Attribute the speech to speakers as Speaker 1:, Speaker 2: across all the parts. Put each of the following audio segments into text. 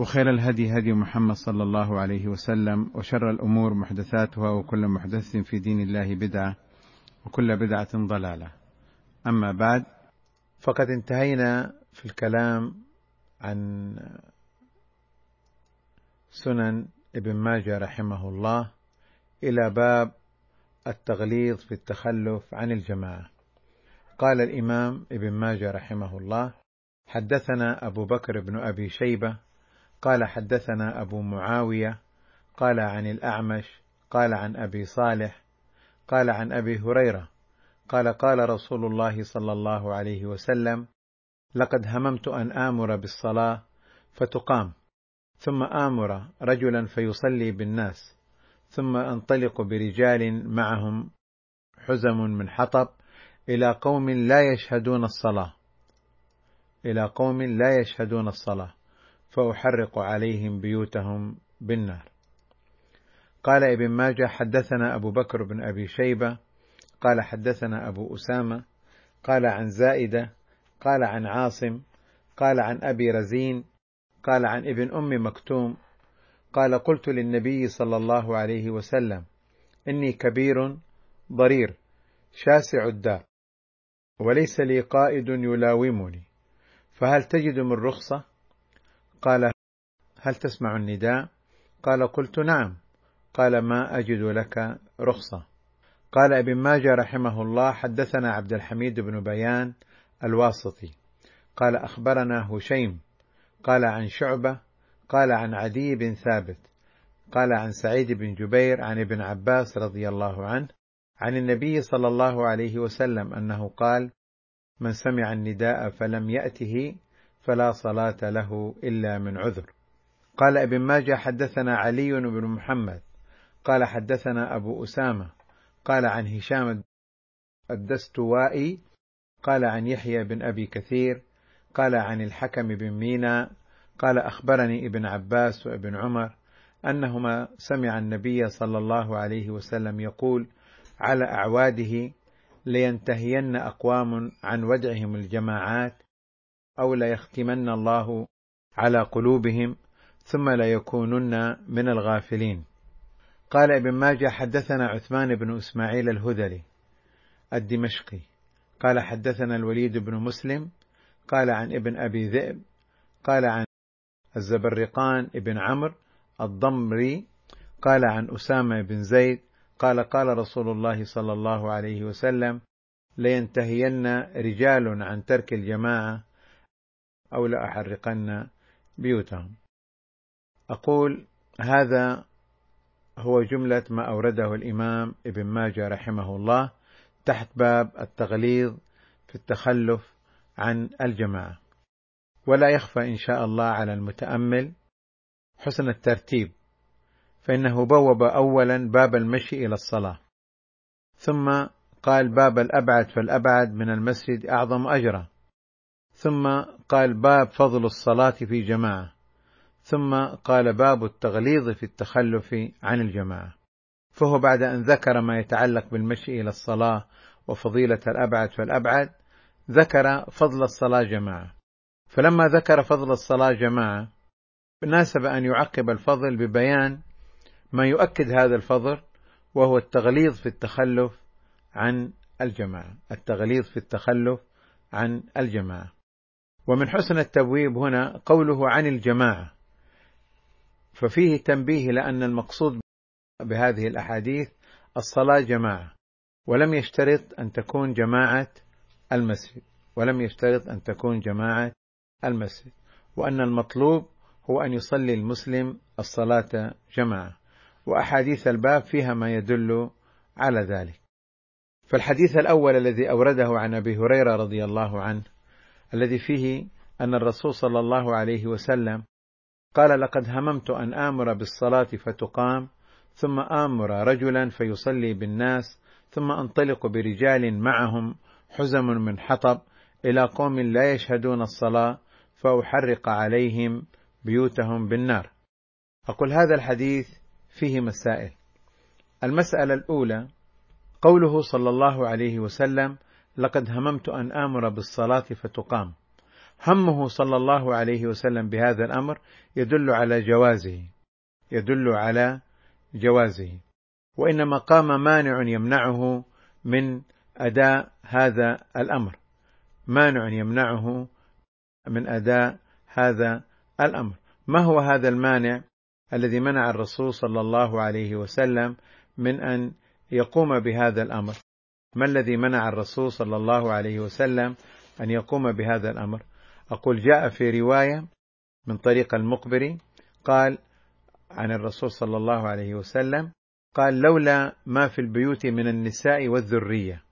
Speaker 1: وخير الهدي هدي محمد صلى الله عليه وسلم وشر الأمور محدثاتها وكل محدث في دين الله بدعة وكل بدعة ضلالة. أما بعد فقد انتهينا في الكلام عن سنن ابن ماجه رحمه الله إلى باب التغليظ في التخلف عن الجماعة. قال الإمام ابن ماجه رحمه الله حدثنا أبو بكر بن أبي شيبة قال حدثنا أبو معاوية قال عن الأعمش قال عن أبي صالح قال عن أبي هريرة قال قال رسول الله صلى الله عليه وسلم لقد هممت أن آمر بالصلاة فتقام ثم آمر رجلا فيصلي بالناس ثم أنطلق برجال معهم حزم من حطب إلى قوم لا يشهدون الصلاة إلى قوم لا يشهدون الصلاة. فأحرق عليهم بيوتهم بالنار. قال ابن ماجه حدثنا أبو بكر بن أبي شيبة قال حدثنا أبو أسامة قال عن زائدة قال عن عاصم قال عن أبي رزين قال عن ابن أم مكتوم. قال قلت للنبي صلى الله عليه وسلم إني كبير ضرير شاسع الدار وليس لي قائد يلاومني فهل تجد من رخصة؟ قال هل تسمع النداء؟ قال قلت نعم. قال ما أجد لك رخصة. قال ابن ماجه رحمه الله حدثنا عبد الحميد بن بيان الواسطي. قال أخبرنا هشيم. قال عن شعبة. قال عن عدي بن ثابت. قال عن سعيد بن جبير عن ابن عباس رضي الله عنه عن النبي صلى الله عليه وسلم أنه قال من سمع النداء فلم يأته فلا صلاة له إلا من عذر. قال ابن ماجه حدثنا علي بن محمد. قال حدثنا أبو أسامة. قال عن هشام الدستوائي. قال عن يحيى بن أبي كثير. قال عن الحكم بن مينا. قال أخبرني ابن عباس وابن عمر أنهما سمع النبي صلى الله عليه وسلم يقول على أعواده لينتهين أقوام عن ودعهم الجماعات أو ليختمن الله على قلوبهم ثم ليكونن من الغافلين. قال ابن ماجه حدثنا عثمان بن إسماعيل الهذلي الدمشقي. قال حدثنا الوليد بن مسلم. قال عن ابن أبي ذئب. قال عن الزبرقان ابن عمرو الضمري. قال عن أسامة بن زيد. قال قال رسول الله صلى الله عليه وسلم لينتهين رجال عن ترك الجماعة أو لأحرقن بيوتهم. أقول هذا هو جملة ما أورده الإمام ابن ماجه رحمه الله تحت باب التغليظ في التخلف عن الجماعة. ولا يخفى إن شاء الله على المتأمل حسن الترتيب فإنه بوب أولا باب المشي إلى الصلاة ثم قال باب الأبعد فالأبعد من المسجد أعظم أجرا ثم قال باب فضل الصلاة في جماعة. ثم قال باب التغليظ في التخلف عن الجماعة. فهو بعد أن ذكر ما يتعلق بالمشي إلى الصلاة وفضيلة الأبعد فالأبعد ذكر فضل الصلاة جماعة. فلما ذكر فضل الصلاة جماعة ناسب أن يعقب الفضل ببيان ما يؤكد هذا الفضل وهو التغليظ في التخلف عن الجماعة. التغليظ في التخلف عن الجماعة. ومن حسن التبويب هنا قوله عن الجماعة. ففيه تنبيه لأن المقصود بهذه الأحاديث الصلاة جماعة ولم يشترط أن تكون جماعة المسجد ولم يشترط أن تكون جماعة المسجد وأن المطلوب هو أن يصلي المسلم الصلاة جماعة. وأحاديث الباب فيها ما يدل على ذلك. فالحديث الأول الذي أورده عن أبي هريرة رضي الله عنه الذي فيه أن الرسول صلى الله عليه وسلم قال لقد هممت أن آمر بالصلاة فتقام ثم آمر رجلا فيصلي بالناس ثم أنطلق برجال معهم حزم من حطب إلى قوم لا يشهدون الصلاة فأحرق عليهم بيوتهم بالنار. أقول هذا الحديث فيه مسائل. المسألة الأولى قوله صلى الله عليه وسلم: لقد هممت أن آمر بالصلاة فتقام. همه صلى الله عليه وسلم بهذا الأمر يدل على جوازه. يدل على جوازه. وإنما قام مانع يمنعه من أداء هذا الأمر. مانع يمنعه من أداء هذا الأمر ما هو هذا المانع الذي منع الرسول صلى الله عليه وسلم من أن يقوم بهذا الأمر ما الذي منع الرسول صلى الله عليه وسلم أن يقوم بهذا الأمر؟ أقول جاء في رواية من طريق المقبري قال عن الرسول صلى الله عليه وسلم قال لولا ما في البيوت من النساء والذرية.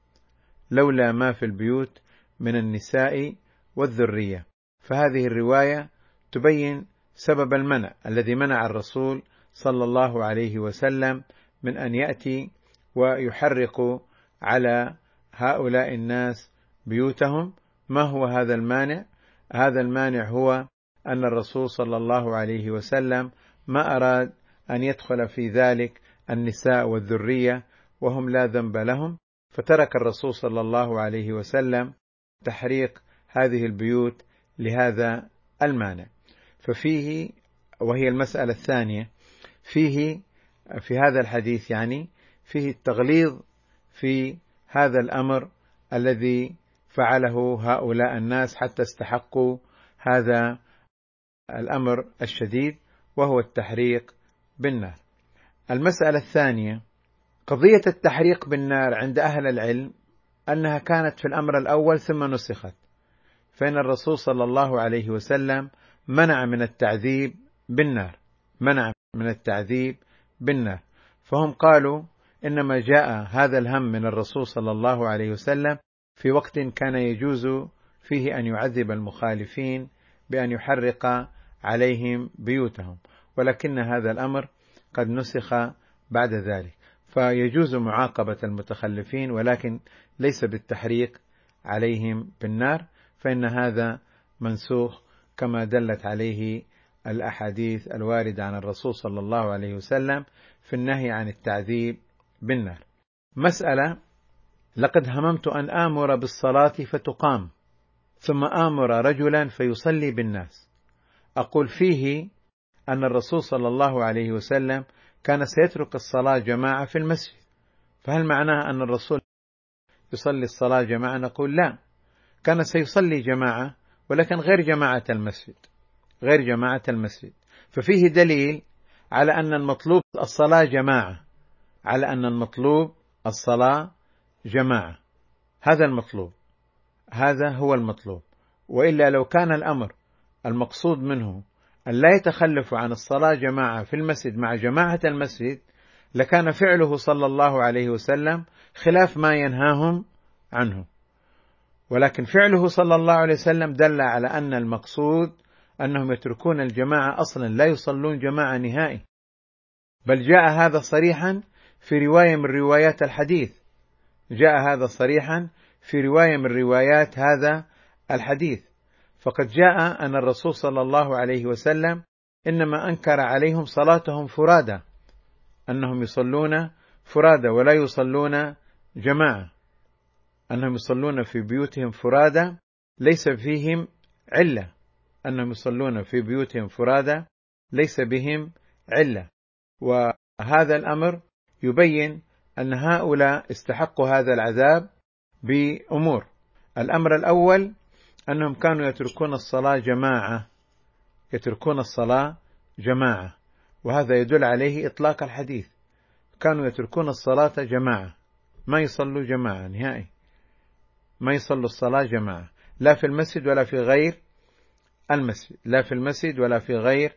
Speaker 1: لولا ما في البيوت من النساء والذرية. فهذه الرواية تبين سبب المنع الذي منع الرسول صلى الله عليه وسلم من أن يأتي ويحرق على هؤلاء الناس بيوتهم. ما هو هذا المانع؟ هذا المانع هو أن الرسول صلى الله عليه وسلم ما أراد أن يدخل في ذلك النساء والذرية وهم لا ذنب لهم فترك الرسول صلى الله عليه وسلم تحريق هذه البيوت لهذا المانع. ففيه وهي المسألة الثانية فيه في هذا الحديث يعني فيه التغليظ في هذا الأمر الذي فعله هؤلاء الناس حتى استحقوا هذا الأمر الشديد وهو التحريق بالنار. المسألة الثانية قضية التحريق بالنار عند أهل العلم أنها كانت في الأمر الأول ثم نسخت. فإن الرسول صلى الله عليه وسلم منع من التعذيب بالنار. منع من التعذيب بالنار. فهم قالوا إنما جاء هذا الهم من الرسول صلى الله عليه وسلم في وقت كان يجوز فيه أن يعذب المخالفين بأن يحرق عليهم بيوتهم ولكن هذا الأمر قد نسخ بعد ذلك. فيجوز معاقبة المتخلفين ولكن ليس بالتحريق عليهم بالنار فإن هذا منسوخ كما دلت عليه الأحاديث الواردة عن الرسول صلى الله عليه وسلم في النهي عن التعذيب بالنار. مسألة لقد هممت أن آمر بالصلاة فتقام ثم آمر رجلا فيصلي بالناس. أقول فيه أن الرسول صلى الله عليه وسلم كان سيترك الصلاة جماعة في المسجد. فهل معناه أن الرسول يصلي الصلاة جماعة؟ نقول لا. كان سيصلي جماعة ولكن غير جماعة المسجد غير جماعة المسجد ففيه دليل على أن المطلوب الصلاة جماعة على أن المطلوب الصلاة جماعة. هذا المطلوب. هذا هو المطلوب. وإلا لو كان الأمر المقصود منه أن لا يتخلفوا عن الصلاة جماعة في المسجد مع جماعة المسجد لكان فعله صلى الله عليه وسلم خلاف ما ينهاهم عنه. ولكن فعله صلى الله عليه وسلم دل على أن المقصود أنهم يتركون الجماعة أصلا لا يصلون جماعة نهائي. بل جاء هذا صريحا في رواية من روايات الحديث. جاء هذا صريحا في رواية من روايات هذا الحديث. فقد جاء أن الرسول صلى الله عليه وسلم إنما أنكر عليهم صلاتهم فرادى أنهم يصلون فرادى ولا يصلون جماعة أنهم يصلون في بيوتهم فرادى ليس فيهم علة أنهم يصلون في بيوتهم فرادى ليس بهم علة. وهذا الأمر يبين أن هؤلاء استحقوا هذا العذاب بأمور. الأمر الأول أنهم كانوا يتركون الصلاة جماعة يتركون الصلاة جماعة وهذا يدل عليه إطلاق الحديث. كانوا يتركون الصلاة جماعة ما يصلوا جماعة نهائي ما يصلوا الصلاة جماعة لا في المسجد ولا في غير المسجد لا في المسجد ولا في غير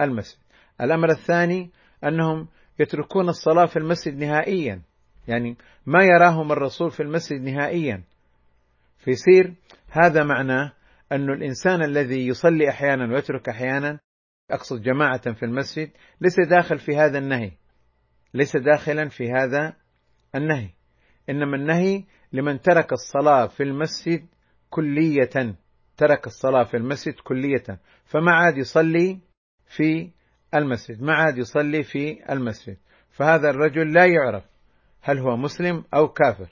Speaker 1: المسجد. الأمر الثاني أنهم يتركون الصلاة في المسجد نهائيا. يعني ما يراهم الرسول في المسجد نهائيا. فيصير هذا معناه أن الإنسان الذي يصلي أحيانا ويترك أحيانا أقصد جماعة في المسجد ليس داخل في هذا النهي. ليس داخلا في هذا النهي. إنما النهي لمن ترك الصلاة في المسجد كلية. ترك الصلاة في المسجد كلية. فما عاد يصلي في المسجد ما عاد يصلي في المسجد. فهذا الرجل لا يعرف هل هو مسلم أو كافر.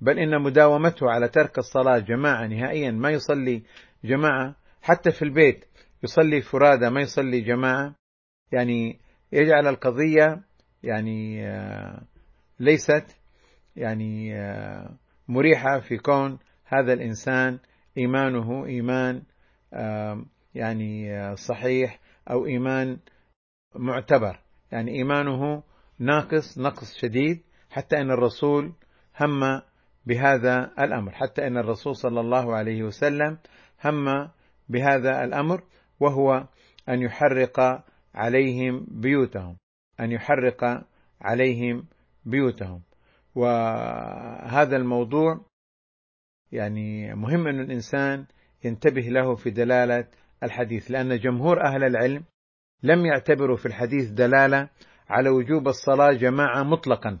Speaker 1: بل إن مداومته على ترك الصلاة جماعة نهائيا ما يصلي جماعة. حتى في البيت يصلي فرادى ما يصلي جماعة. يعني يجعل القضية يعني آه، ليست يعني آه، مريحة في كون هذا الإنسان. إيمانه إيمان يعني آه، صحيح أو إيمان معتبر. يعني إيمانه ناقص نقص شديد حتى أن الرسول هم بهذا الأمر. حتى أن الرسول صلى الله عليه وسلم هم بهذا الأمر وهو أن يحرق عليهم بيوتهم. أن يحرق عليهم بيوتهم. وهذا الموضوع يعني مهم أن الإنسان ينتبه له في دلالة الحديث لأن جمهور أهل العلم لم يعتبروا في الحديث دلالة على وجوب الصلاة جماعة مطلقا.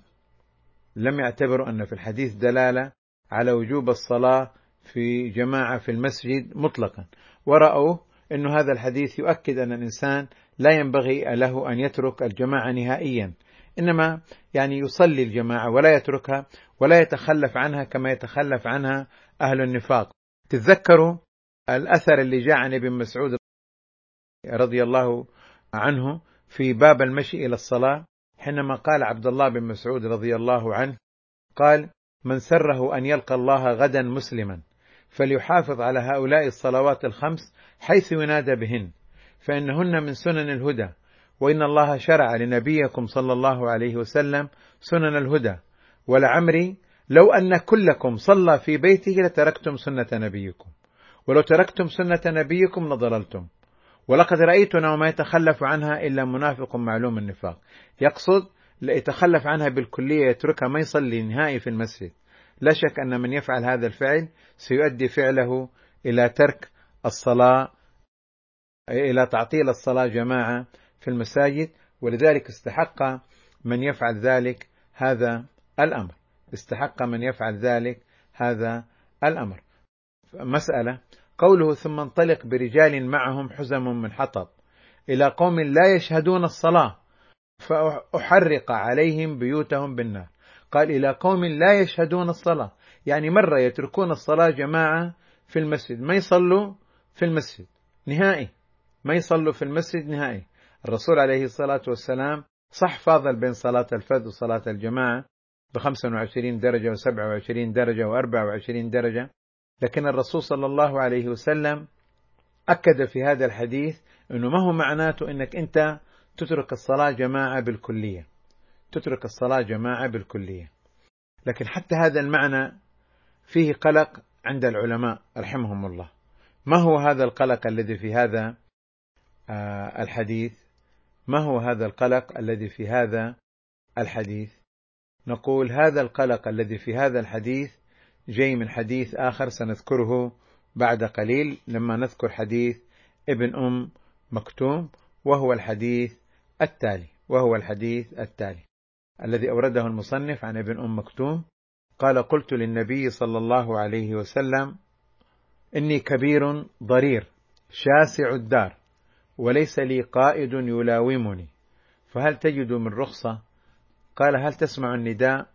Speaker 1: لم يعتبروا أن في الحديث دلالة على وجوب الصلاة في جماعة في المسجد مطلقا. ورأوا أن هذا الحديث يؤكد أن الإنسان لا ينبغي له أن يترك الجماعة نهائيا. إنما يعني يصلي الجماعة ولا يتركها ولا يتخلف عنها كما يتخلف عنها أهل النفاق. تتذكروا الأثر اللي جاء عن ابن مسعود رضي الله عنه في باب المشي إلى الصلاة حينما قال عبد الله بن مسعود رضي الله عنه قال من سره أن يلقى الله غدا مسلما فليحافظ على هؤلاء الصلوات الخمس حيث ينادى بهن فإنهن من سنن الهدى وإن الله شرع لنبيكم صلى الله عليه وسلم سنن الهدى ولعمري لو أن كلكم صلى في بيته لتركتم سنة نبيكم ولو تركتم سنة نبيكم لضللتم. ولقد رأيتنا وما يتخلف عنها إلا منافق معلوم النفاق. يقصد يتخلف عنها بالكلية يتركها ما يصلي نهائي في المسجد. لا شك أن من يفعل هذا الفعل سيؤدي فعله إلى ترك الصلاة إلى تعطيل الصلاة جماعة في المساجد ولذلك استحق من يفعل ذلك هذا الأمر. استحق من يفعل ذلك هذا الأمر. مسألة قوله ثم انطلق برجال معهم حزم من حطب إلى قوم لا يشهدون الصلاة فأحرق عليهم بيوتهم بالنار. قال إلى قوم لا يشهدون الصلاة يعني مرة يتركون الصلاة جماعة في المسجد ما يصلوا في المسجد نهائي. ما يصلوا في المسجد نهائي. الرسول عليه الصلاة والسلام صح فاضل بين صلاة الفرد وصلاة الجماعة ب 25 درجة و27 درجة و24 درجة. لكن الرسول صلى الله عليه وسلم أكد في هذا الحديث أنه ما هو معناته أنك أنت تترك الصلاة جماعة بالكلية. تترك الصلاة جماعة بالكلية. لكن حتى هذا المعنى فيه قلق عند العلماء رحمهم الله. ما هو هذا القلق الذي في هذا آه، الحديث؟ ما هو هذا القلق الذي في هذا الحديث؟ نقول هذا القلق الذي في هذا الحديث جاي من حديث آخر سنذكره بعد قليل لما نذكر حديث ابن أم مكتوم وهو الحديث التالي وهو الحديث التالي الذي أورده المصنف عن ابن أم مكتوم. قال قلت للنبي صلى الله عليه وسلم إني كبير ضرير شاسع الدار وليس لي قائد يلاومني فهل تجد من رخصة؟ قال هل تسمع النداء؟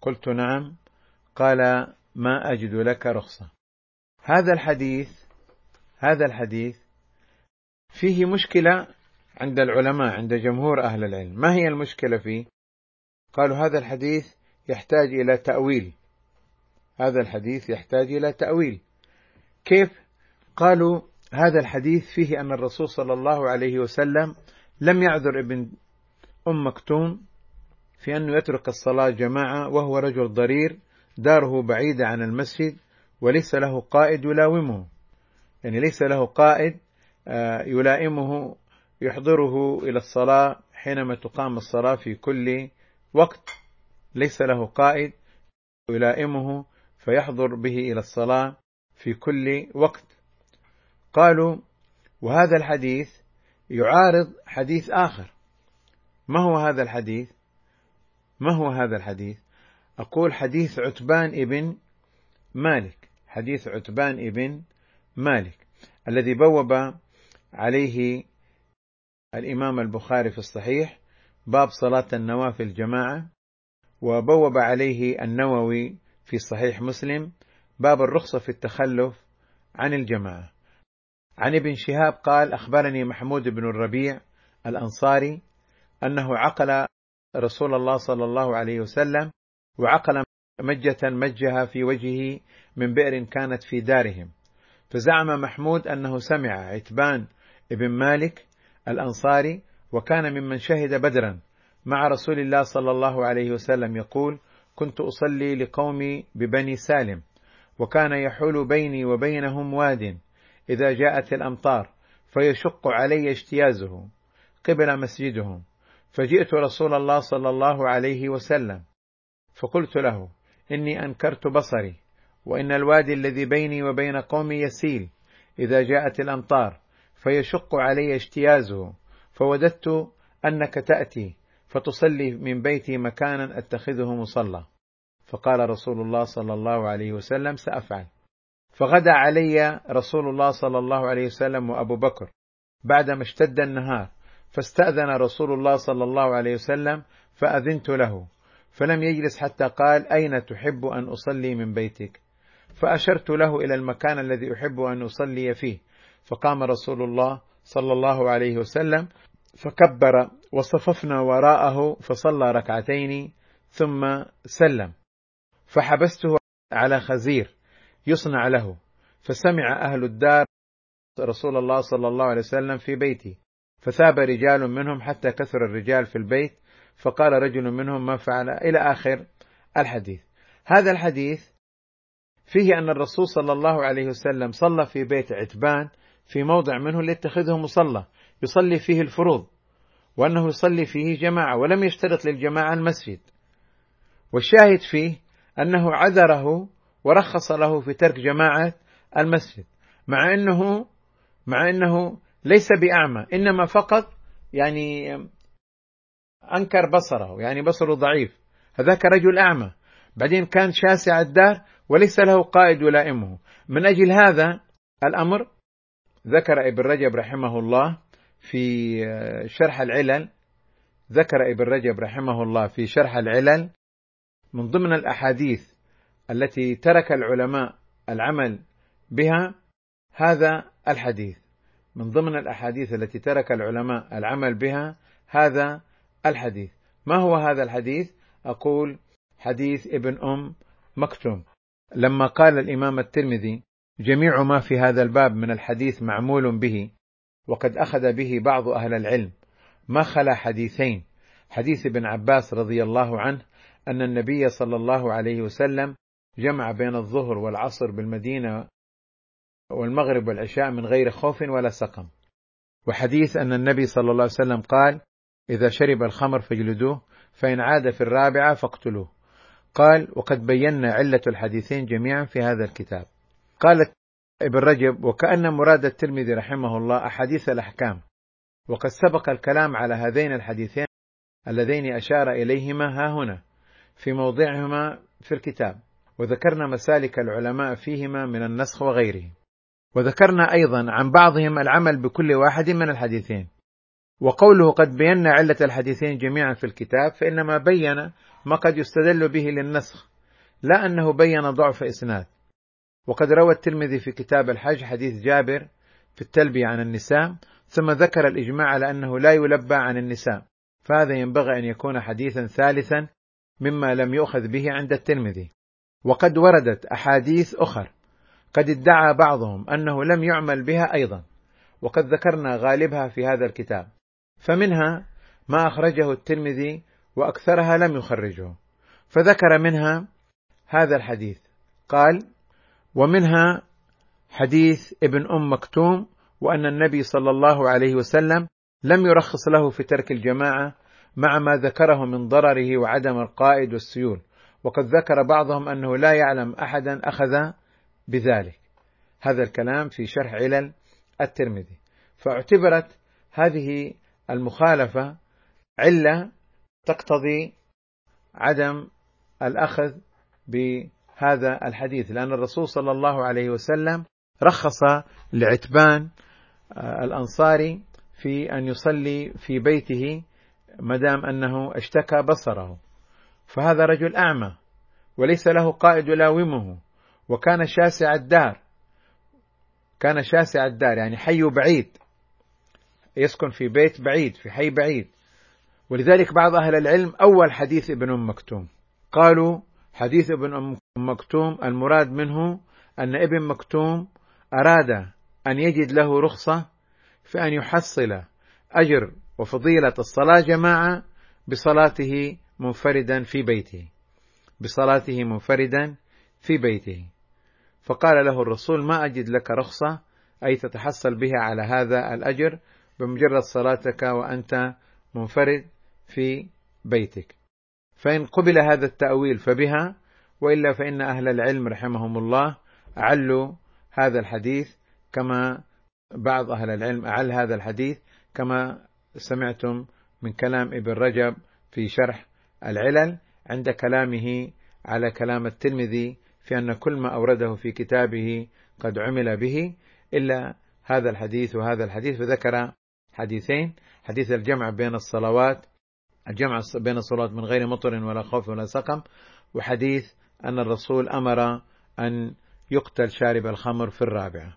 Speaker 1: قلت نعم. قال ما أجد لك رخصة. هذا الحديث هذا الحديث فيه مشكلة عند العلماء عند جمهور أهل العلم. ما هي المشكلة فيه؟ قالوا هذا الحديث يحتاج إلى تأويل. هذا الحديث يحتاج إلى تأويل. كيف؟ قالوا هذا الحديث فيه أن الرسول صلى الله عليه وسلم لم يعذر ابن أم مكتوم في أنه يترك الصلاة جماعة وهو رجل ضرير. داره بعيدة عن المسجد وليس له قائد يلاومه. يعني ليس له قائد آه، يلائمه يحضره إلى الصلاة حينما تقام الصلاة في كل وقت. ليس له قائد يلائمه فيحضر به إلى الصلاة في كل وقت. قالوا وهذا الحديث يعارض حديث آخر. ما هو هذا الحديث؟ ما هو هذا الحديث؟ أقول حديث عتبان ابن مالك. حديث عتبان ابن مالك. الذي بوب عليه الإمام البخاري في الصحيح باب صلاة النوافل جماعة وبوب عليه النووي في صحيح مسلم باب الرخصة في التخلف عن الجماعة. عن ابن شهاب قال أخبرني محمود بن الربيع الأنصاري أنه عقل رسول الله صلى الله عليه وسلم وعقل مجة مجها في وجهه من بئر كانت في دارهم. فزعم محمود أنه سمع عتبان ابن مالك الأنصاري وكان ممن شهد بدرا مع رسول الله صلى الله عليه وسلم يقول كنت أصلي لقومي ببني سالم وكان يحول بيني وبينهم واد إذا جاءت الأمطار فيشق علي اجتيازه قبل مسجدهم فجئت رسول الله صلى الله عليه وسلم فقلت له إني أنكرت بصري وإن الوادي الذي بيني وبين قومي يسيل إذا جاءت الأمطار فيشق علي اجتيازه فوددت أنك تأتي فتصلي من بيتي مكانا أتخذه مصلى. فقال رسول الله صلى الله عليه وسلم سأفعل. فغدا علي رسول الله صلى الله عليه وسلم وأبو بكر. بعدما اشتد النهار فاستأذن رسول الله صلى الله عليه وسلم فأذنت له. فلم يجلس حتى قال أين تحب أن أصلي من بيتك؟ فأشرت له إلى المكان الذي أحب أن أصلي فيه. فقام رسول الله صلى الله عليه وسلم فكبر وصففنا وراءه فصلى ركعتين ثم سلم. فحبسته على خزير يصنع له. فسمع أهل الدار رسول الله صلى الله عليه وسلم في بيتي فثاب رجال منهم حتى كثر الرجال في البيت. فقال رجل منهم ما فعل إلى آخر الحديث. هذا الحديث فيه أن الرسول صلى الله عليه وسلم صلى في بيت عتبان في موضع منه ليتخذه مصلى يصلي فيه الفروض وأنه يصلي فيه جماعة ولم يشترط للجماعة المسجد. والشاهد فيه أنه عذره ورخص له في ترك جماعة المسجد مع أنه مع أنه ليس بأعمى إنما فقط يعني أنكر بصره يعني بصره ضعيف. هذاك رجل أعمى. بعدين كان شاسع الدار وليس له قائد يلائمه. من أجل هذا الأمر ذكر ابن رجب رحمه الله في شرح العلل. ذكر ابن رجب رحمه الله في شرح العلل من ضمن الأحاديث التي ترك العلماء العمل بها هذا الحديث. من ضمن الأحاديث التي ترك العلماء العمل بها هذا الحديث. ما هو هذا الحديث؟ أقول حديث ابن أم مكتوم. لما قال الإمام الترمذي جميع ما في هذا الباب من الحديث معمول به وقد أخذ به بعض أهل العلم ما خلا حديثين. حديث ابن عباس رضي الله عنه أن النبي صلى الله عليه وسلم جمع بين الظهر والعصر بالمدينة والمغرب والعشاء من غير خوف ولا سقم. وحديث أن النبي صلى الله عليه وسلم قال إذا شرب الخمر فاجلدوه فإن عاد في الرابعة فاقتلوه. قال وقد بينا علة الحديثين جميعا في هذا الكتاب. قالت ابن رجب وكأن مراد الترمذي رحمه الله أحاديث الأحكام وقد سبق الكلام على هذين الحديثين اللذين أشار إليهما ها هنا في موضعهما في الكتاب وذكرنا مسالك العلماء فيهما من النسخ وغيره. وذكرنا أيضا عن بعضهم العمل بكل واحد من الحديثين وقوله قد بينا علة الحديثين جميعا في الكتاب فإنما بين ما قد يستدل به للنسخ لا أنه بين ضعف إسناد. وقد روى الترمذي في كتاب الحج حديث جابر في التلبية عن النساء ثم ذكر الإجماع على أنه لا يلبى عن النساء. فهذا ينبغي أن يكون حديثا ثالثا مما لم يؤخذ به عند الترمذي. وقد وردت أحاديث أخر قد ادعى بعضهم أنه لم يعمل بها أيضا وقد ذكرنا غالبها في هذا الكتاب. فمنها ما أخرجه الترمذي وأكثرها لم يخرجه. فذكر منها هذا الحديث. قال ومنها حديث ابن أم مكتوم وأن النبي صلى الله عليه وسلم لم يرخص له في ترك الجماعة مع ما ذكره من ضرره وعدم القائد والسيول. وقد ذكر بعضهم أنه لا يعلم أحدا أخذ بذلك. هذا الكلام في شرح علل الترمذي. فاعتبرت هذه المخالفة علة تقتضي عدم الأخذ بهذا الحديث لأن الرسول صلى الله عليه وسلم رخص لعتبان آه، الأنصاري في أن يصلي في بيته ما دام أنه اشتكى بصره. فهذا رجل أعمى وليس له قائد يلاومه وكان شاسع الدار كان شاسع الدار يعني حي بعيد. يسكن في بيت بعيد في حي بعيد. ولذلك بعض أهل العلم أول حديث ابن أم مكتوم. قالوا حديث ابن أم مكتوم المراد منه أن ابن مكتوم أراد أن يجد له رخصة في أن يحصل أجر وفضيلة الصلاة جماعة بصلاته منفردا في بيته. بصلاته منفردا في بيته. فقال له الرسول ما أجد لك رخصة أي تتحصل بها على هذا الأجر بمجرد صلاتك وأنت منفرد في بيتك. فإن قبل هذا التأويل فبها وإلا فإن أهل العلم رحمهم الله أعلوا هذا الحديث كما بعض أهل العلم أعل هذا الحديث كما سمعتم من كلام ابن رجب في شرح العلل عند كلامه على كلام الترمذي في أن كل ما أورده في كتابه قد عمل به إلا هذا الحديث وهذا الحديث فذكر حديثين. حديث الجمع بين الصلوات الجمع بين الصلوات من غير مطر ولا خوف ولا سقم وحديث أن الرسول أمر أن يقتل شارب الخمر في الرابعة.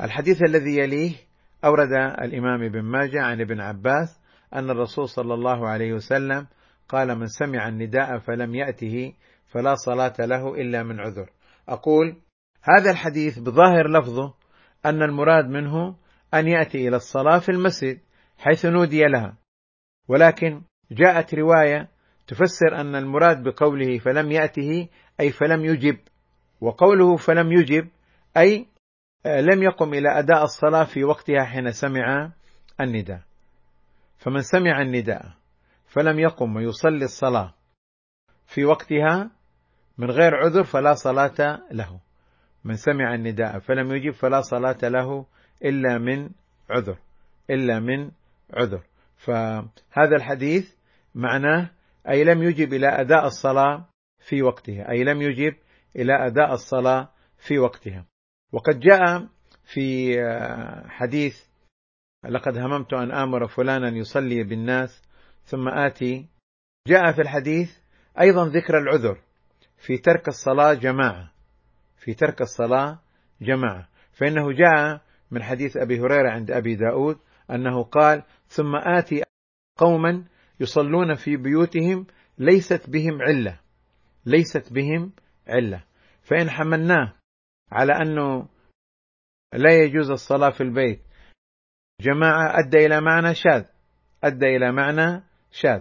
Speaker 1: الحديث الذي يليه أورد الإمام ابن ماجه عن ابن عباس أن الرسول صلى الله عليه وسلم قال من سمع النداء فلم يأته فلا صلاة له إلا من عذر. أقول هذا الحديث بظاهر لفظه أن المراد منه أن يأتي إلى الصلاة في المسجد حيث نودي لها. ولكن جاءت رواية تفسر أن المراد بقوله فلم يأته أي فلم يجب وقوله فلم يجب أي لم يقم إلى أداء الصلاة في وقتها حين سمع النداء. فمن سمع النداء فلم يقم ويصلي الصلاة في وقتها من غير عذر فلا صلاة له. من سمع النداء فلم يجب فلا صلاة له إلا من عذر إلا من عذر. فهذا الحديث معناه أي لم يجب إلى أداء الصلاة في وقتها أي لم يجب إلى أداء الصلاة في وقتها. وقد جاء في حديث لقد هممت أن آمر فلانا يصلي بالناس ثم آتي. جاء في الحديث أيضا ذكر العذر في ترك الصلاة جماعة في ترك الصلاة جماعة. فإنه جاء من حديث أبي هريرة عند أبي داود أنه قال ثم آتي قوما يصلون في بيوتهم ليست بهم علة ليست بهم علة. فإن حملناه على أنه لا يجوز الصلاة في البيت جماعة أدى إلى معنى شاذ أدى إلى معنى شاذ.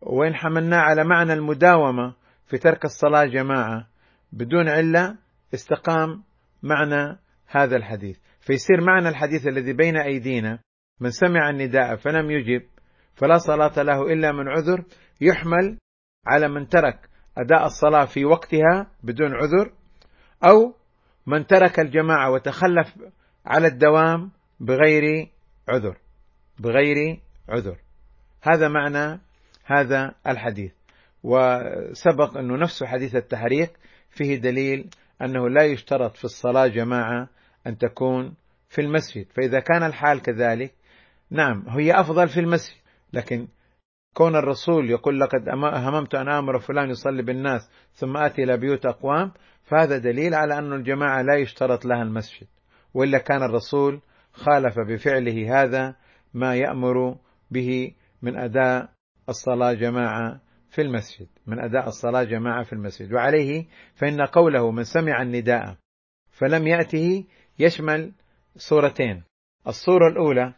Speaker 1: وإن حملناه على معنى المداومة في ترك الصلاة جماعة بدون علة استقام معنى هذا الحديث. فيصير معنى الحديث الذي بين أيدينا من سمع النداء فلم يجب فلا صلاة له إلا من عذر يحمل على من ترك أداء الصلاة في وقتها بدون عذر أو من ترك الجماعة وتخلف على الدوام بغير عذر بغير عذر. هذا معنى هذا الحديث. وسبق أنه نفس حديث التحريق فيه دليل أنه لا يشترط في الصلاة جماعة أن تكون في المسجد. فإذا كان الحال كذلك نعم هي أفضل في المسجد لكن كون الرسول يقول لقد هممت أن آمر فلان يصلي بالناس ثم آتي إلى بيوت أقوام فهذا دليل على أن الجماعة لا يشترط لها المسجد. وإلا كان الرسول خالف بفعله هذا ما يأمر به من أداء الصلاة جماعة في المسجد من أداء الصلاة جماعة في المسجد. وعليه فإن قوله من سمع النداء فلم يأته يشمل صورتين. الصورة الأولى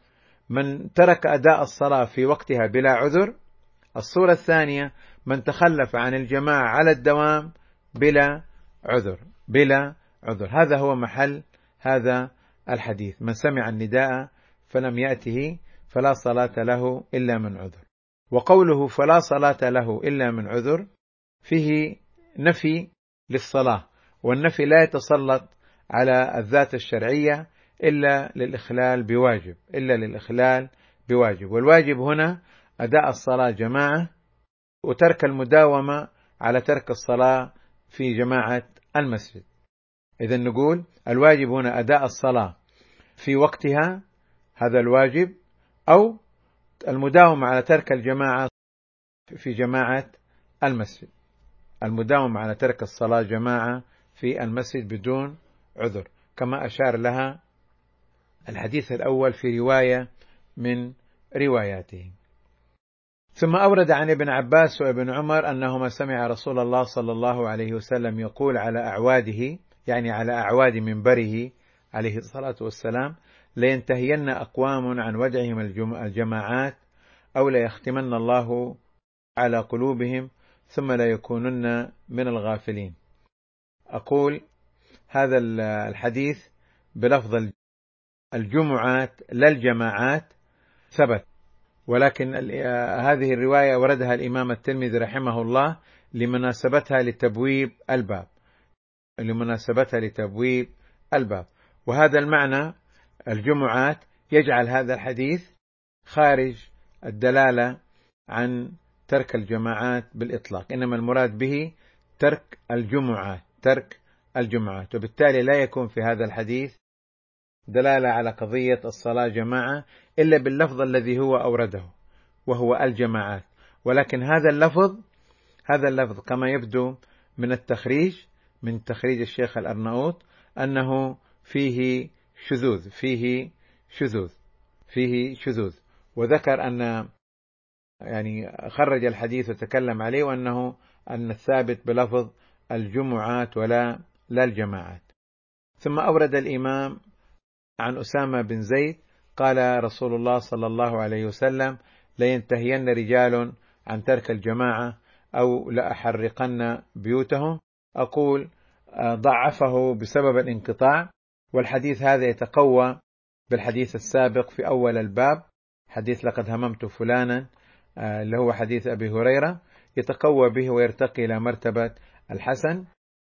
Speaker 1: من ترك أداء الصلاة في وقتها بلا عذر. الصورة الثانية من تخلف عن الجماعة على الدوام بلا عذر بلا عذر. هذا هو محل هذا الحديث. من سمع النداء فلم يأته فلا صلاة له إلا من عذر. وقوله فلا صلاة له إلا من عذر فيه نفي للصلاة والنفي لا يتسلط على الذات الشرعية إلا للإخلال بواجب إلا للإخلال بواجب. والواجب هنا أداء الصلاة جماعة وترك المداومة على ترك الصلاة في جماعة المسجد. إذا نقول الواجب هنا أداء الصلاة في وقتها هذا الواجب أو المداومة على ترك الجماعة في جماعة المسجد. المداومة على ترك الصلاة جماعة في المسجد بدون عذر كما أشار لها الحديث الأول في رواية من رواياته. ثم أورد عن ابن عباس وابن عمر أنهما سمع رسول الله صلى الله عليه وسلم يقول على أعواده يعني على أعواد منبره عليه الصلاة والسلام لينتهين أقوام عن ودعهم الجماعات أو ليختمن الله على قلوبهم ثم لا يكونن من الغافلين. أقول هذا الحديث بلفظ الجمعات لا الجماعات ثبت. ولكن هذه الرواية وردها الإمام الترمذي رحمه الله لمناسبتها لتبويب الباب. لمناسبتها لتبويب الباب. وهذا المعنى الجمعات يجعل هذا الحديث خارج الدلالة عن ترك الجماعات بالإطلاق. إنما المراد به ترك الجمعات ترك الجمعات وبالتالي لا يكون في هذا الحديث دلالة على قضية الصلاة جماعة إلا باللفظ الذي هو أورده وهو الجماعات. ولكن هذا اللفظ هذا اللفظ كما يبدو من التخريج من تخريج الشيخ الأرناؤوط أنه فيه شذوذ فيه شذوذ فيه شذوذ. وذكر أن يعني خرج الحديث وتكلم عليه وأنه أن الثابت بلفظ الجمعات ولا لا الجماعات ثم أورد الإمام عن أسامة بن زيد قال رسول الله صلى الله عليه وسلم لينتهين رجال عن ترك الجماعة أو لأحرقن بيوتهم. أقول ضعفه بسبب الانقطاع والحديث هذا يتقوى بالحديث السابق في أول الباب حديث لقد هممت فلانا اللي هو حديث أبي هريرة يتقوى به ويرتقي إلى مرتبة الحسن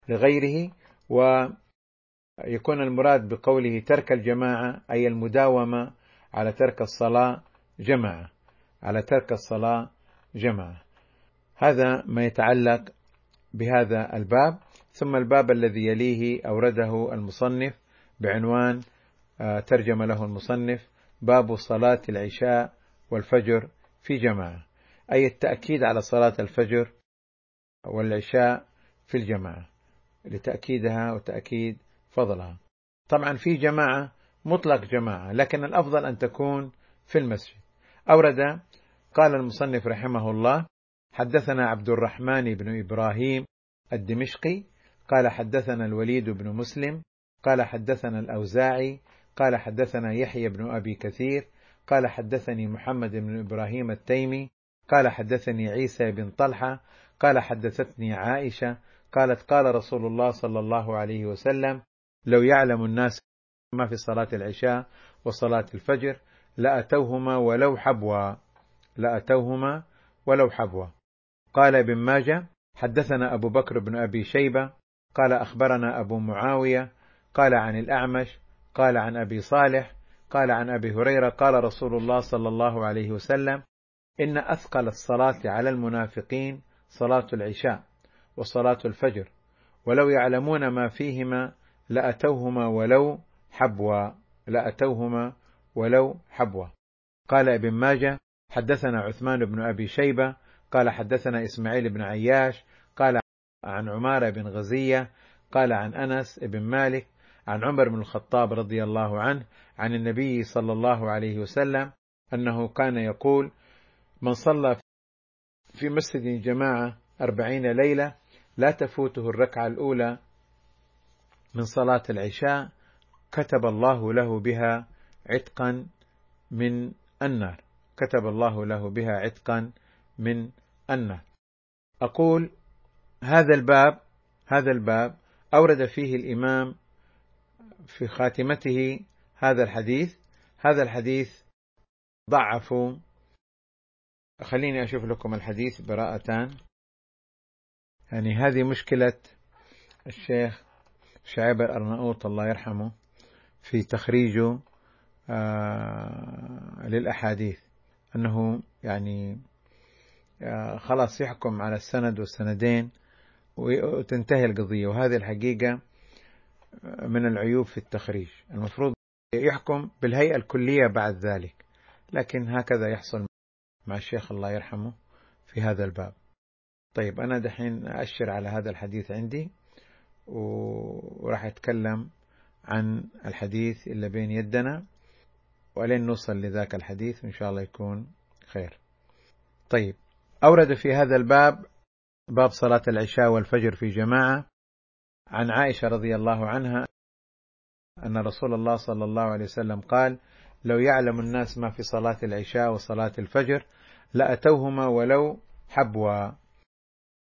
Speaker 1: لغيره ويكون المراد بقوله ترك الجماعة أي المداومة على ترك الصلاة جماعة. على ترك الصلاة جماعة. هذا ما يتعلق بهذا الباب. ثم الباب الذي يليه أورده المصنف بعنوان آه، ترجم له المصنف باب صلاة العشاء والفجر في جماعة. أي التأكيد على صلاة الفجر والعشاء في الجماعة. لتأكيدها وتأكيد فضلها. طبعا في جماعة مطلق جماعة لكن الأفضل أن تكون في المسجد. أورد قال المصنف رحمه الله حدثنا عبد الرحمن بن إبراهيم الدمشقي قال حدثنا الوليد بن مسلم قال حدثنا الأوزاعي قال حدثنا يحيى بن أبي كثير قال حدثني محمد بن إبراهيم التيمي قال حدثني عيسى بن طلحة قال حدثتني عائشة قالت قال رسول الله صلى الله عليه وسلم لو يعلم الناس ما في صلاة العشاء وصلاة الفجر لأتوهما ولو حبوا لأتوهما ولو حبوا قال ابن ماجه حدثنا أبو بكر بن أبي شيبة قال أخبرنا أبو معاوية قال عن الأعمش قال عن أبي صالح قال عن أبي هريرة قال رسول الله صلى الله عليه وسلم إن أثقل الصلاة على المنافقين صلاة العشاء. وصلاة الفجر. ولو يعلمون ما فيهما لأتوهما ولو حبوا لأتوهما ولو حبوا. قال ابن ماجه حدثنا عثمان بن أبي شيبة قال حدثنا إسماعيل بن عياش قال عن عمارة بن غزية قال عن أنس بن مالك عن عمر بن الخطاب رضي الله عنه عن النبي صلى الله عليه وسلم أنه كان يقول من صلى في مسجد جماعة أربعين ليلة لا تفوته الركعة الأولى من صلاة العشاء كتب الله له بها عتقا من النار. كتب الله له بها عتقا من النار. أقول هذا الباب هذا الباب أورد فيه الإمام في خاتمته هذا الحديث. هذا الحديث ضعفوا خليني أشوف لكم الحديث براءة يعني هذه مشكلة الشيخ شعيب الأرناؤوط الله يرحمه في تخريجه آه، للأحاديث. أنه يعني آه، خلاص يحكم على السند والسندين وتنتهي القضية. وهذه الحقيقة من العيوب في التخريج. المفروض يحكم بالهيئة الكلية بعد ذلك. لكن هكذا يحصل مع الشيخ الله يرحمه في هذا الباب. طيب أنا دحين أشر على هذا الحديث عندي وراح أتكلم عن الحديث اللي بين يدنا ولين نوصل لذاك الحديث إن شاء الله يكون خير. طيب أورد في هذا الباب باب صلاة العشاء والفجر في جماعة عن عائشة رضي الله عنها أن رسول الله صلى الله عليه وسلم قال لو يعلم الناس ما في صلاة العشاء وصلاة الفجر لأتوهما ولو حبوا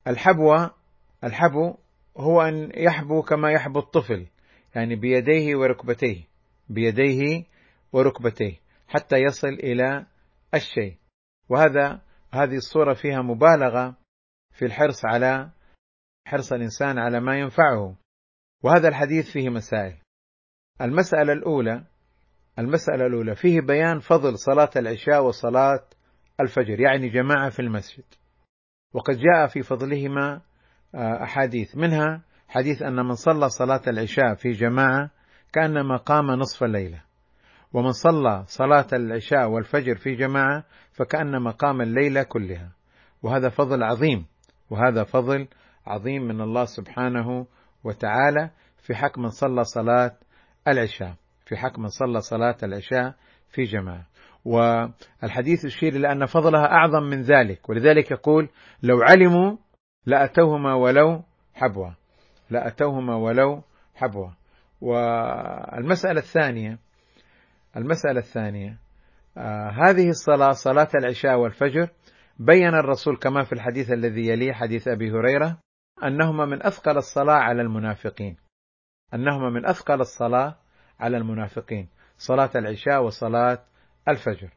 Speaker 1: الحبوة الحبو هو أن يحبو كما يحبو الطفل يعني بيديه وركبتيه بيديه وركبتيه حتى يصل إلى الشيء. وهذا هذه الصورة فيها مبالغة في الحرص على حرص الإنسان على ما ينفعه. وهذا الحديث فيه مسائل. المسألة الأولى المسألة الأولى فيه بيان فضل صلاة العشاء وصلاة الفجر يعني جماعة في المسجد. وقد جاء في فضلهما آه، أحاديث منها حديث أن من صلى صلاة العشاء في جماعة كأنما قام نصف الليلة ومن صلى صلاة العشاء والفجر في جماعة فكأنما قام الليلة كلها. وهذا فضل عظيم وهذا فضل عظيم من الله سبحانه وتعالى في حق من صلى صلاة العشاء في حق من صلى صلاة العشاء في جماعة. والحديث يشير إلى أن فضلها أعظم من ذلك ولذلك يقول لو علموا لأتوهما ولو حبوا لأتوهما ولو حبوا والمسألة الثانية المسألة الثانية آه هذه الصلاة صلاة العشاء والفجر بين الرسول كما في الحديث الذي يليه حديث أبي هريرة أنهما من أثقل الصلاة على المنافقين. أنهما من أثقل الصلاة على المنافقين صلاة العشاء وصلاة الفجر.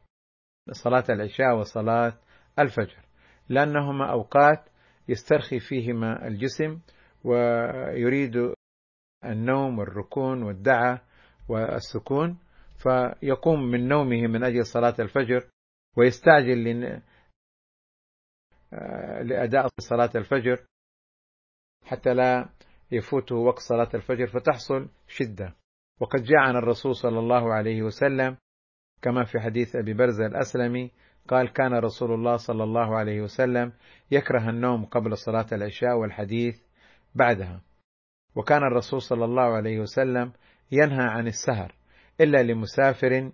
Speaker 1: صلاة العشاء وصلاة الفجر. لأنهما أوقات يسترخي فيهما الجسم ويريد النوم والركون والدعة والسكون فيقوم من نومه من أجل صلاة الفجر ويستعجل لأداء صلاة الفجر حتى لا يفوته وقت صلاة الفجر فتحصل شدة. وقد جاء عن الرسول صلى الله عليه وسلم كما في حديث أبي برزة الأسلمي قال كان رسول الله صلى الله عليه وسلم يكره النوم قبل صلاة العشاء والحديث بعدها. وكان الرسول صلى الله عليه وسلم ينهى عن السهر إلا لمسافر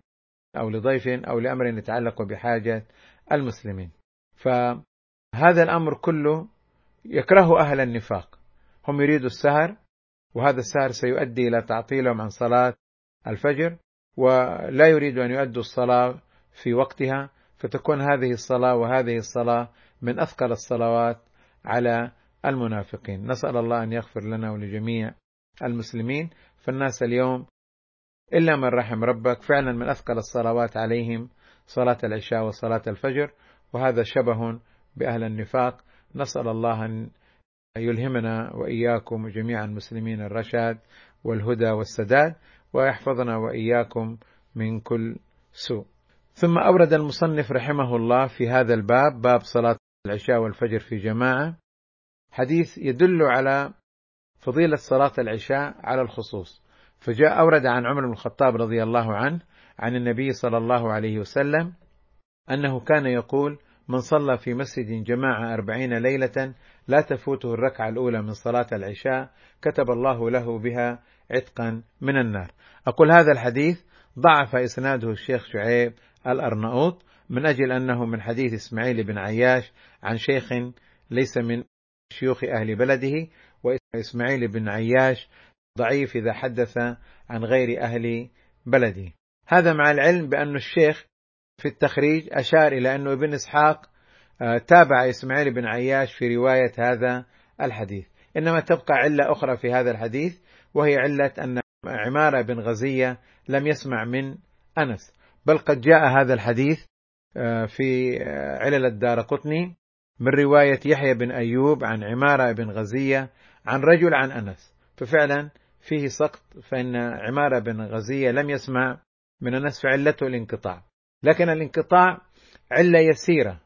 Speaker 1: أو لضيف أو لأمر يتعلق بحاجة المسلمين. فهذا الأمر كله يكره أهل النفاق. هم يريدوا السهر وهذا السهر سيؤدي إلى تعطيلهم عن صلاة الفجر ولا يريد أن يؤدوا الصلاة في وقتها فتكون هذه الصلاة وهذه الصلاة من أثقل الصلوات على المنافقين. نسأل الله أن يغفر لنا ولجميع المسلمين فالناس اليوم إلا من رحم ربك فعلا من أثقل الصلوات عليهم صلاة العشاء وصلاة الفجر وهذا شبه بأهل النفاق. نسأل الله أن يلهمنا وإياكم وجميع المسلمين الرشاد والهدى والسداد. ويحفظنا وإياكم من كل سوء. ثم أورد المصنف رحمه الله في هذا الباب باب صلاة العشاء والفجر في جماعة حديث يدل على فضيلة صلاة العشاء على الخصوص. فجاء أورد عن عمر بن الخطاب رضي الله عنه عن النبي صلى الله عليه وسلم أنه كان يقول من صلى في مسجد جماعة أربعين ليلة لا تفوته الركعة الأولى من صلاة العشاء كتب الله له بها عتقا من النار. أقول هذا الحديث ضعف إسناده الشيخ شعيب الأرناؤوط من أجل أنه من حديث إسماعيل بن عياش عن شيخ ليس من شيوخ أهل بلده وإسماعيل بن عياش ضعيف إذا حدث عن غير أهل بلده. هذا مع العلم بأن الشيخ في التخريج أشار إلى أنه ابن إسحاق آه، تابع إسماعيل بن عياش في رواية هذا الحديث. إنما تبقى علة أخرى في هذا الحديث وهي علة أن عمارة بن غزية لم يسمع من أنس. بل قد جاء هذا الحديث آه، في آه، علل الدار قطني من رواية يحيى بن أيوب عن عمارة بن غزية عن رجل عن أنس. ففعلا فيه سقط فإن عمارة بن غزية لم يسمع من أنس فعلته الانقطاع. لكن الانقطاع علة يسيرة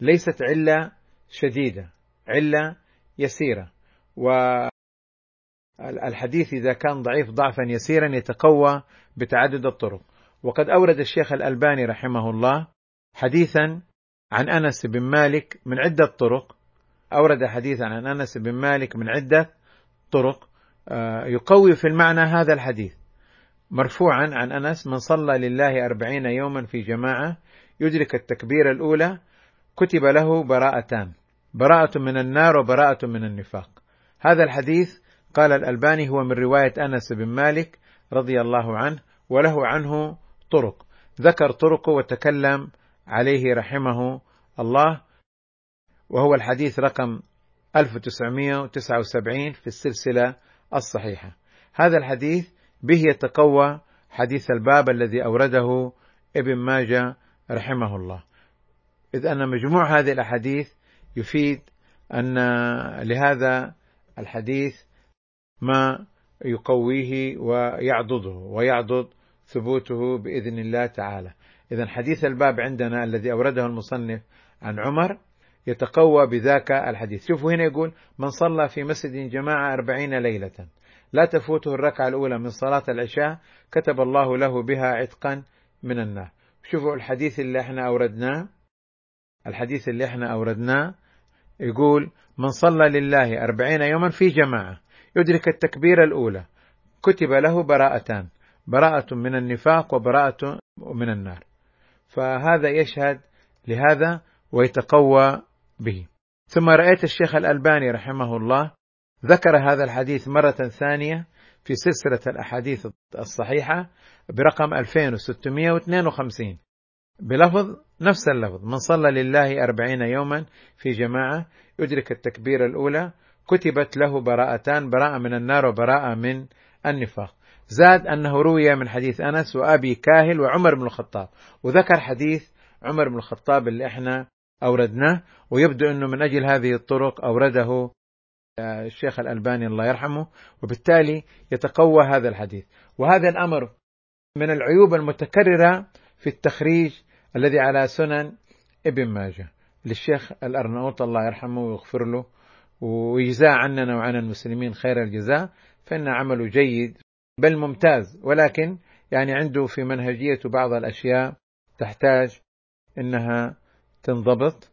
Speaker 1: ليست علة شديدة علة يسيرة. والحديث إذا كان ضعيف ضعفا يسيرا يتقوى بتعدد الطرق. وقد أورد الشيخ الألباني رحمه الله حديثا عن أنس بن مالك من عدة طرق. أورد حديثا عن أنس بن مالك من عدة طرق. آه، يقوي في المعنى هذا الحديث. مرفوعا عن أنس من صلى لله أربعين يوما في جماعة يدرك التكبير الأولى كتب له براءتان. براءة من النار وبراءة من النفاق. هذا الحديث قال الألباني هو من رواية أنس بن مالك رضي الله عنه وله عنه طرق. ذكر طرقه وتكلم عليه رحمه الله وهو الحديث رقم 1979 في السلسلة الصحيحة. هذا الحديث به يتقوى حديث الباب الذي أورده ابن ماجه رحمه الله. إذ أن مجموع هذه الأحاديث يفيد أن لهذا الحديث ما يقويه ويعضده ويعضد ثبوته بإذن الله تعالى. إذا حديث الباب عندنا الذي أورده المصنف عن عمر يتقوى بذاك الحديث. شوفوا هنا يقول من صلى في مسجد جماعة أربعين ليلة. لا تفوته الركعة الأولى من صلاة العشاء كتب الله له بها عتقا من النار. شوفوا الحديث اللي إحنا أوردناه. الحديث اللي إحنا أوردناه يقول من صلى لله أربعين يوما في جماعة. يدرك التكبيرة الأولى. كتب له براءتان. براءة من النفاق وبراءة من النار. فهذا يشهد لهذا ويتقوى به. ثم رأيت الشيخ الألباني رحمه الله ذكر هذا الحديث مرة ثانية في سلسلة الأحاديث الصحيحة برقم 2652 بلفظ نفس اللفظ. من صلى لله أربعين يوما في جماعة يدرك التكبير الأولى كتبت له براءتان براءة من النار وبراءة من النفاق. زاد أنه روي من حديث أنس وأبي كاهل وعمر بن الخطاب وذكر حديث عمر بن الخطاب اللي إحنا أوردناه ويبدو أنه من أجل هذه الطرق أورده آه، الشيخ الألباني الله يرحمه وبالتالي يتقوى هذا الحديث. وهذا الأمر من العيوب المتكررة في التخريج الذي على سنن ابن ماجه. للشيخ الأرناؤوط الله يرحمه ويغفر له ويجزاه عننا وعن المسلمين خير الجزاء فإن عمله جيد بل ممتاز ولكن يعني عنده في منهجية بعض الأشياء تحتاج إنها تنضبط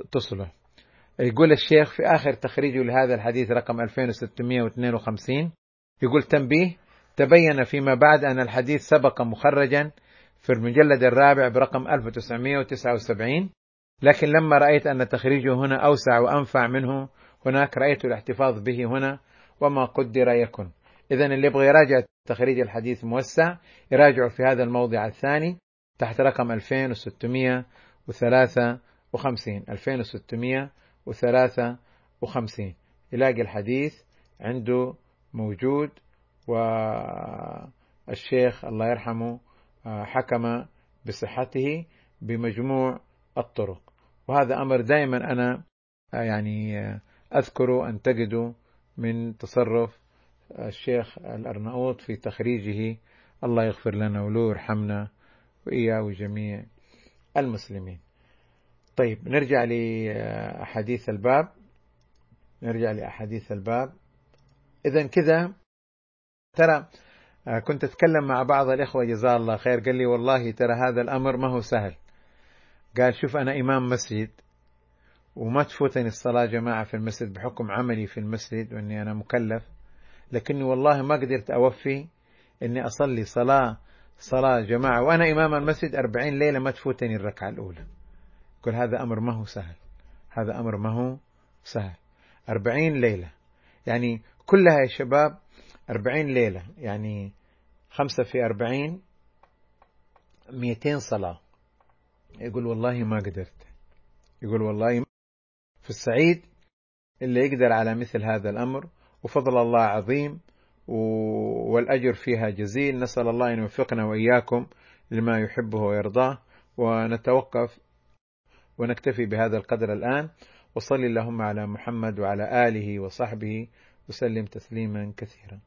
Speaker 1: وتصلح يقول الشيخ في آخر تخريجه لهذا الحديث رقم 2652 يقول تنبيه تبين فيما بعد أن الحديث سبق مخرجا في المجلد الرابع برقم 1979 لكن لما رأيت أن تخريجه هنا أوسع وأنفع منه هناك رأيت الاحتفاظ به هنا وما قدر يكن. إذا اللي يبغى يراجع تخريج الحديث موسع يراجعه في هذا الموضع الثاني تحت رقم 2653 2653 يلاقي الحديث عنده موجود والشيخ الله يرحمه آه، حكم بصحته بمجموع الطرق. وهذا أمر دائما أنا آه، يعني آه، أذكر أن تجدوا من تصرف الشيخ الأرناؤوط في تخريجه. الله يغفر لنا وله ويرحمنا وإياه وجميع المسلمين. طيب نرجع لأحاديث الباب. نرجع لأحاديث الباب. إذا كذا ترى آه، كنت أتكلم مع بعض الإخوة جزاه الله خير. قال لي والله ترى هذا الأمر ما هو سهل. قال شوف أنا إمام مسجد وما تفوتني الصلاة جماعة في المسجد بحكم عملي في المسجد وإني أنا مكلف لكني والله ما قدرت أوفي إني أصلي صلاة صلاة جماعة. وأنا إمام المسجد أربعين ليلة ما تفوتني الركعة الأولى. كل هذا أمر ما هو سهل هذا أمر ما هو سهل. أربعين ليلة يعني كلها يا شباب أربعين ليلة يعني خمسة في أربعين مئتين صلاة. يقول والله ما قدرت. يقول والله في السعيد اللي يقدر على مثل هذا الأمر وفضل الله عظيم والأجر فيها جزيل. نسأل الله أن يوفقنا وإياكم لما يحبه ويرضاه. ونتوقف ونكتفي بهذا القدر الآن. وصل اللهم على محمد وعلى آله وصحبه وسلم تسليما كثيرا.